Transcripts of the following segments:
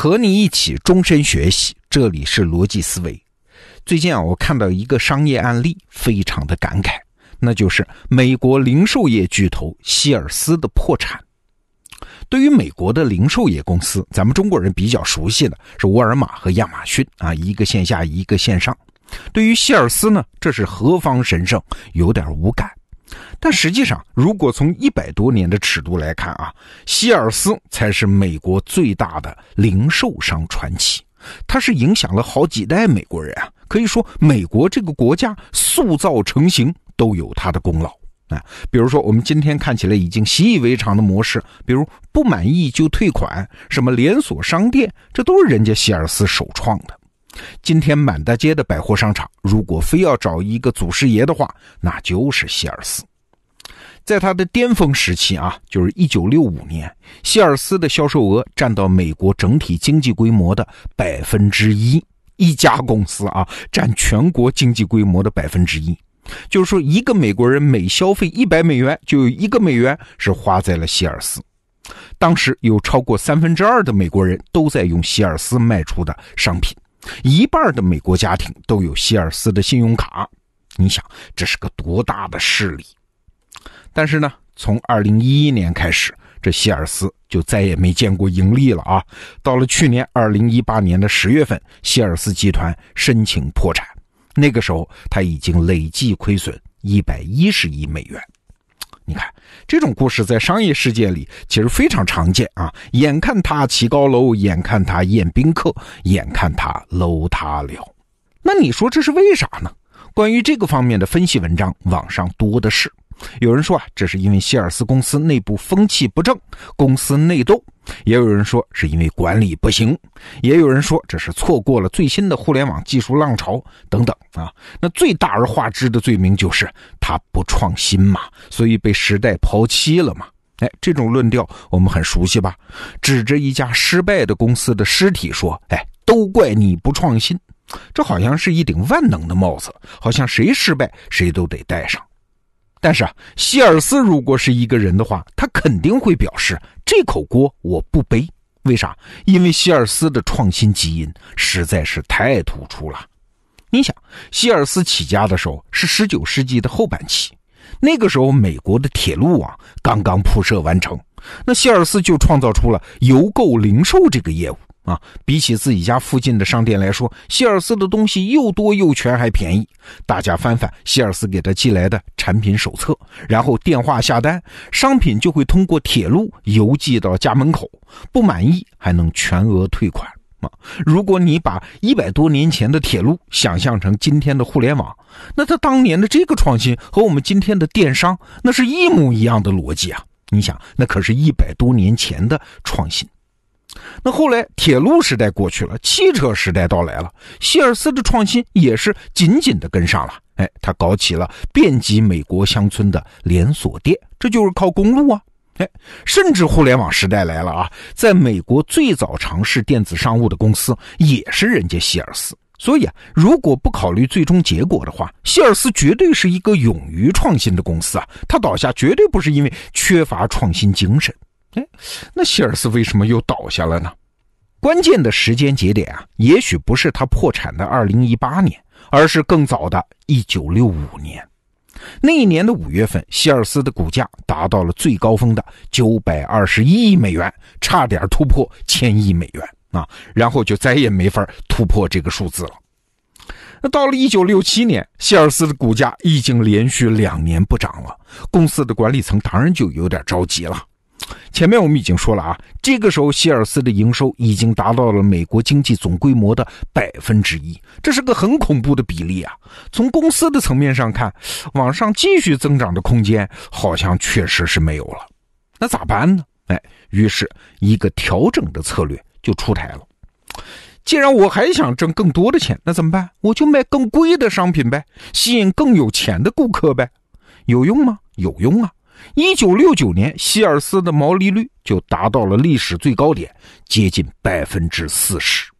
和你一起终身学习，这里是逻辑思维。最近啊，我看到一个商业案例，非常的感慨，那就是美国零售业巨头希尔斯的破产。对于美国的零售业公司，咱们中国人比较熟悉的是沃尔玛和亚马逊啊，一个线下，一个线上。对于希尔斯呢，这是何方神圣，有点无感。但实际上，如果从一百多年的尺度来看啊，希尔斯才是美国最大的零售商传奇，它是影响了好几代美国人啊，可以说美国这个国家塑造成型都有它的功劳啊。比如说，我们今天看起来已经习以为常的模式，比如不满意就退款，什么连锁商店，这都是人家希尔斯首创的。今天满大街的百货商场，如果非要找一个祖师爷的话，那就是希尔斯。在他的巅峰时期啊，就是一九六五年，希尔斯的销售额占到美国整体经济规模的百分之一，一家公司啊占全国经济规模的百分之一，就是说一个美国人每消费一百美元，就有一个美元是花在了希尔斯。当时有超过三分之二的美国人都在用希尔斯卖出的商品。一半的美国家庭都有希尔斯的信用卡，你想这是个多大的势力？但是呢，从二零一一年开始，这希尔斯就再也没见过盈利了啊！到了去年二零一八年的十月份，希尔斯集团申请破产，那个时候他已经累计亏损一百一十亿美元。你看，这种故事在商业世界里其实非常常见啊！眼看他起高楼，眼看他宴宾客，眼看他楼塌了。那你说这是为啥呢？关于这个方面的分析文章，网上多的是。有人说啊，这是因为希尔斯公司内部风气不正，公司内斗；也有人说是因为管理不行；也有人说这是错过了最新的互联网技术浪潮等等啊。那最大而化之的罪名就是他不创新嘛，所以被时代抛弃了嘛。哎，这种论调我们很熟悉吧？指着一家失败的公司的尸体说：“哎，都怪你不创新。”这好像是一顶万能的帽子，好像谁失败谁都得戴上。但是啊，希尔斯如果是一个人的话，他肯定会表示这口锅我不背。为啥？因为希尔斯的创新基因实在是太突出了。你想，希尔斯起家的时候是十九世纪的后半期，那个时候美国的铁路网刚刚铺设完成，那希尔斯就创造出了邮购零售这个业务。啊，比起自己家附近的商店来说，希尔斯的东西又多又全还便宜。大家翻翻希尔斯给他寄来的产品手册，然后电话下单，商品就会通过铁路邮寄到家门口。不满意还能全额退款啊！如果你把一百多年前的铁路想象成今天的互联网，那他当年的这个创新和我们今天的电商那是一模一样的逻辑啊！你想，那可是一百多年前的创新。那后来铁路时代过去了，汽车时代到来了，希尔斯的创新也是紧紧的跟上了。哎，他搞起了遍及美国乡村的连锁店，这就是靠公路啊。哎，甚至互联网时代来了啊，在美国最早尝试电子商务的公司也是人家希尔斯。所以啊，如果不考虑最终结果的话，希尔斯绝对是一个勇于创新的公司啊。他倒下绝对不是因为缺乏创新精神。哎，那希尔斯为什么又倒下了呢？关键的时间节点啊，也许不是他破产的二零一八年，而是更早的一九六五年。那一年的五月份，希尔斯的股价达到了最高峰的九百二十一亿美元，差点突破千亿美元啊！然后就再也没法突破这个数字了。那到了一九六七年，希尔斯的股价已经连续两年不涨了，公司的管理层当然就有点着急了。前面我们已经说了啊，这个时候希尔斯的营收已经达到了美国经济总规模的百分之一，这是个很恐怖的比例啊。从公司的层面上看，往上继续增长的空间好像确实是没有了。那咋办呢？哎，于是一个调整的策略就出台了。既然我还想挣更多的钱，那怎么办？我就卖更贵的商品呗，吸引更有钱的顾客呗。有用吗？有用啊。一九六九年，希尔斯的毛利率就达到了历史最高点，接近百分之四十。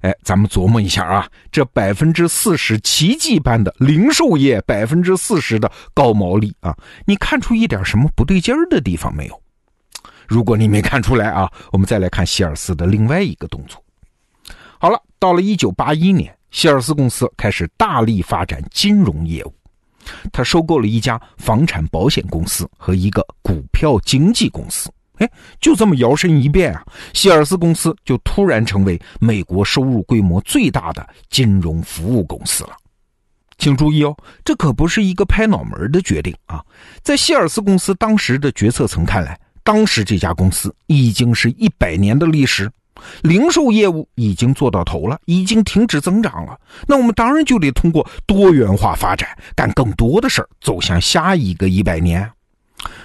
哎，咱们琢磨一下啊，这百分之四十奇迹般的零售业百分之四十的高毛利啊，你看出一点什么不对劲儿的地方没有？如果你没看出来啊，我们再来看希尔斯的另外一个动作。好了，到了一九八一年，希尔斯公司开始大力发展金融业务，他收购了一家房产保险公司和一个股票经纪公司。哎，就这么摇身一变啊，希尔斯公司就突然成为美国收入规模最大的金融服务公司了。请注意哦，这可不是一个拍脑门的决定啊！在希尔斯公司当时的决策层看来，当时这家公司已经是一百年的历史，零售业务已经做到头了，已经停止增长了。那我们当然就得通过多元化发展，干更多的事儿，走向下一个一百年。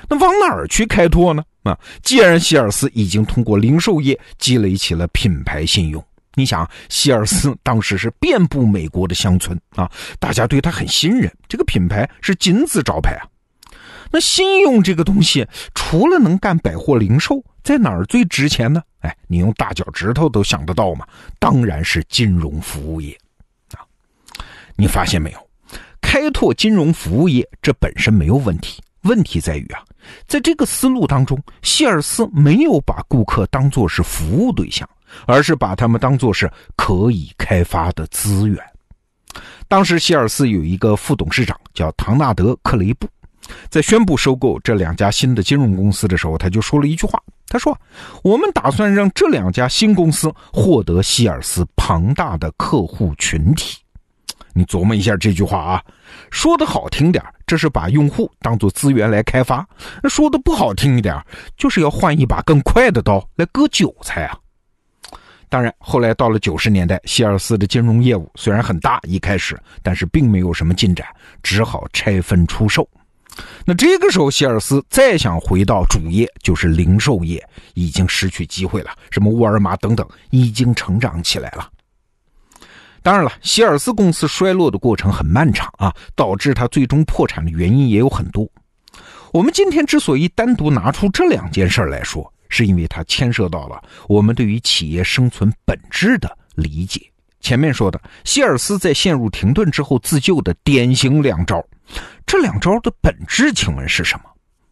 那往哪儿去开拓呢？啊，既然希尔斯已经通过零售业积累起了品牌信用。你想，希尔斯 当时是遍布美国的乡村啊，大家对他很信任，这个品牌是金字招牌啊。那信用这个东西，除了能干百货零售，在哪儿最值钱呢？哎，你用大脚趾头都想得到嘛，当然是金融服务业啊。你发现没有，开拓金融服务业这本身没有问题，问题在于啊，在这个思路当中，希尔斯没有把顾客当作是服务对象。而是把他们当作是可以开发的资源。当时希尔斯有一个副董事长叫唐纳德·克雷布，在宣布收购这两家新的金融公司的时候，他就说了一句话：“他说，我们打算让这两家新公司获得希尔斯庞大的客户群体。”你琢磨一下这句话啊，说的好听点，这是把用户当做资源来开发；那说的不好听一点，就是要换一把更快的刀来割韭菜啊。当然，后来到了九十年代，希尔斯的金融业务虽然很大，一开始，但是并没有什么进展，只好拆分出售。那这个时候，希尔斯再想回到主业，就是零售业，已经失去机会了。什么沃尔玛等等，已经成长起来了。当然了，希尔斯公司衰落的过程很漫长啊，导致它最终破产的原因也有很多。我们今天之所以单独拿出这两件事来说，是因为它牵涉到了我们对于企业生存本质的理解。前面说的希尔斯在陷入停顿之后自救的典型两招，这两招的本质，请问是什么？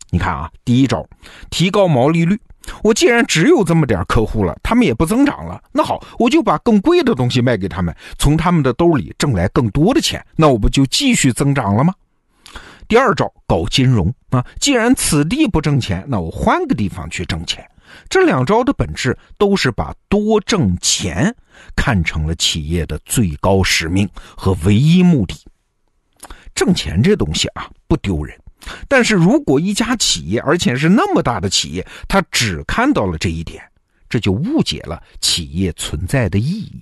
你看啊，第一招，提高毛利率。我既然只有这么点客户了，他们也不增长了，那好，我就把更贵的东西卖给他们，从他们的兜里挣来更多的钱，那我不就继续增长了吗？第二招搞金融啊，既然此地不挣钱，那我换个地方去挣钱。这两招的本质都是把多挣钱看成了企业的最高使命和唯一目的。挣钱这东西啊不丢人，但是如果一家企业，而且是那么大的企业，他只看到了这一点，这就误解了企业存在的意义。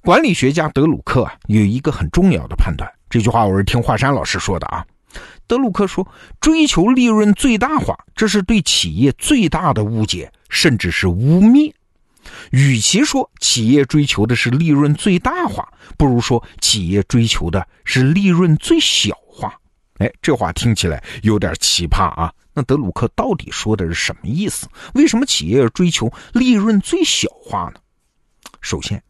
管理学家德鲁克啊有一个很重要的判断，这句话我是听华山老师说的啊。德鲁克说：“追求利润最大化，这是对企业最大的误解，甚至是污蔑。与其说企业追求的是利润最大化，不如说企业追求的是利润最小化。”哎，这话听起来有点奇葩啊！那德鲁克到底说的是什么意思？为什么企业要追求利润最小化呢？首先，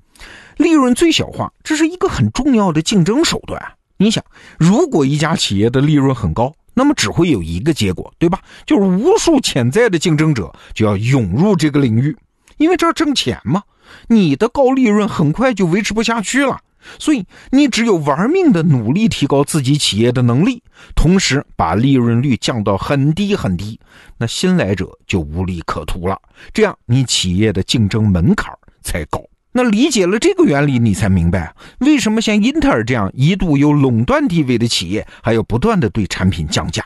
利润最小化这是一个很重要的竞争手段。你想，如果一家企业的利润很高，那么只会有一个结果，对吧？就是无数潜在的竞争者就要涌入这个领域，因为这挣钱嘛。你的高利润很快就维持不下去了，所以你只有玩命的努力提高自己企业的能力，同时把利润率降到很低很低，那新来者就无利可图了。这样你企业的竞争门槛才高。那理解了这个原理，你才明白为什么像英特尔这样一度有垄断地位的企业，还要不断的对产品降价。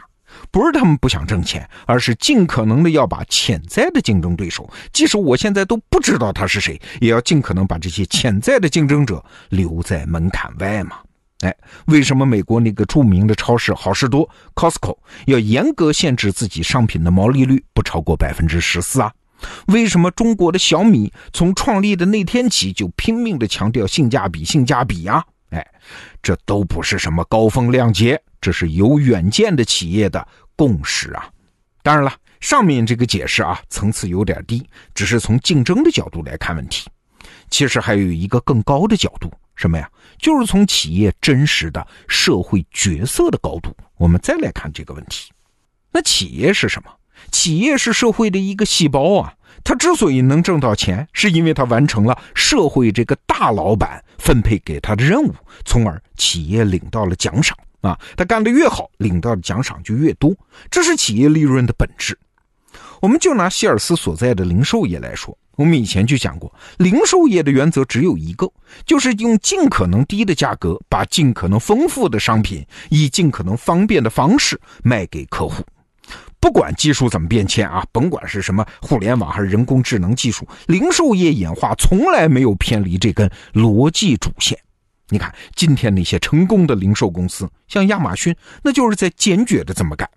不是他们不想挣钱，而是尽可能的要把潜在的竞争对手，即使我现在都不知道他是谁，也要尽可能把这些潜在的竞争者留在门槛外嘛。哎，为什么美国那个著名的超市好事多 Costco 要严格限制自己商品的毛利率不超过百分之十四啊？为什么中国的小米从创立的那天起就拼命的强调性价比、性价比啊？哎，这都不是什么高风亮节，这是有远见的企业的共识啊！当然了，上面这个解释啊，层次有点低，只是从竞争的角度来看问题。其实还有一个更高的角度，什么呀？就是从企业真实的社会角色的高度，我们再来看这个问题。那企业是什么？企业是社会的一个细胞啊。他之所以能挣到钱，是因为他完成了社会这个大老板分配给他的任务，从而企业领到了奖赏啊。他干得越好，领到的奖赏就越多，这是企业利润的本质。我们就拿希尔斯所在的零售业来说，我们以前就讲过，零售业的原则只有一个，就是用尽可能低的价格，把尽可能丰富的商品，以尽可能方便的方式卖给客户。不管技术怎么变迁啊，甭管是什么互联网还是人工智能技术，零售业演化从来没有偏离这根逻辑主线。你看今天那些成功的零售公司，像亚马逊，那就是在坚决的这么干。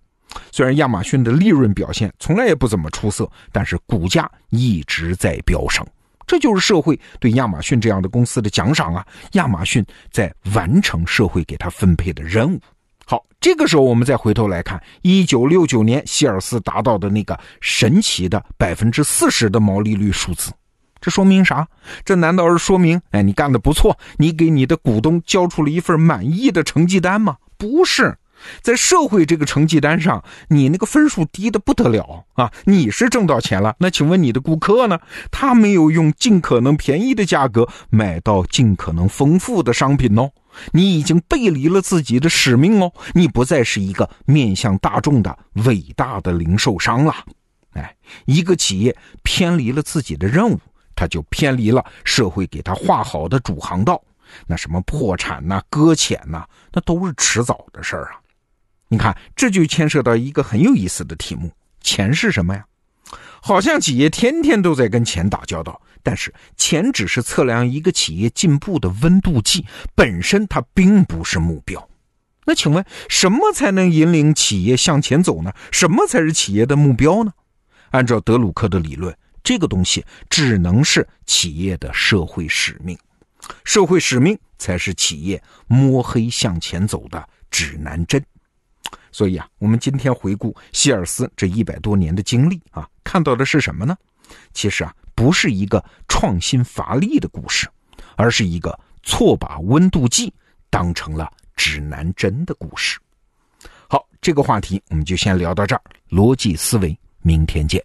虽然亚马逊的利润表现从来也不怎么出色，但是股价一直在飙升。这就是社会对亚马逊这样的公司的奖赏啊！亚马逊在完成社会给他分配的任务。好，这个时候我们再回头来看，一九六九年希尔斯达到的那个神奇的百分之四十的毛利率数字，这说明啥？这难道是说明，哎，你干的不错，你给你的股东交出了一份满意的成绩单吗？不是。在社会这个成绩单上，你那个分数低的不得了啊！你是挣到钱了，那请问你的顾客呢？他没有用尽可能便宜的价格买到尽可能丰富的商品哦，你已经背离了自己的使命哦，你不再是一个面向大众的伟大的零售商了。哎，一个企业偏离了自己的任务，他就偏离了社会给他画好的主航道，那什么破产呐、搁浅呐，那都是迟早的事儿啊。你看，这就牵涉到一个很有意思的题目：钱是什么呀？好像企业天天都在跟钱打交道，但是钱只是测量一个企业进步的温度计，本身它并不是目标。那请问，什么才能引领企业向前走呢？什么才是企业的目标呢？按照德鲁克的理论，这个东西只能是企业的社会使命，社会使命才是企业摸黑向前走的指南针。所以啊，我们今天回顾希尔斯这一百多年的经历啊，看到的是什么呢？其实啊，不是一个创新乏力的故事，而是一个错把温度计当成了指南针的故事。好，这个话题我们就先聊到这儿。逻辑思维，明天见。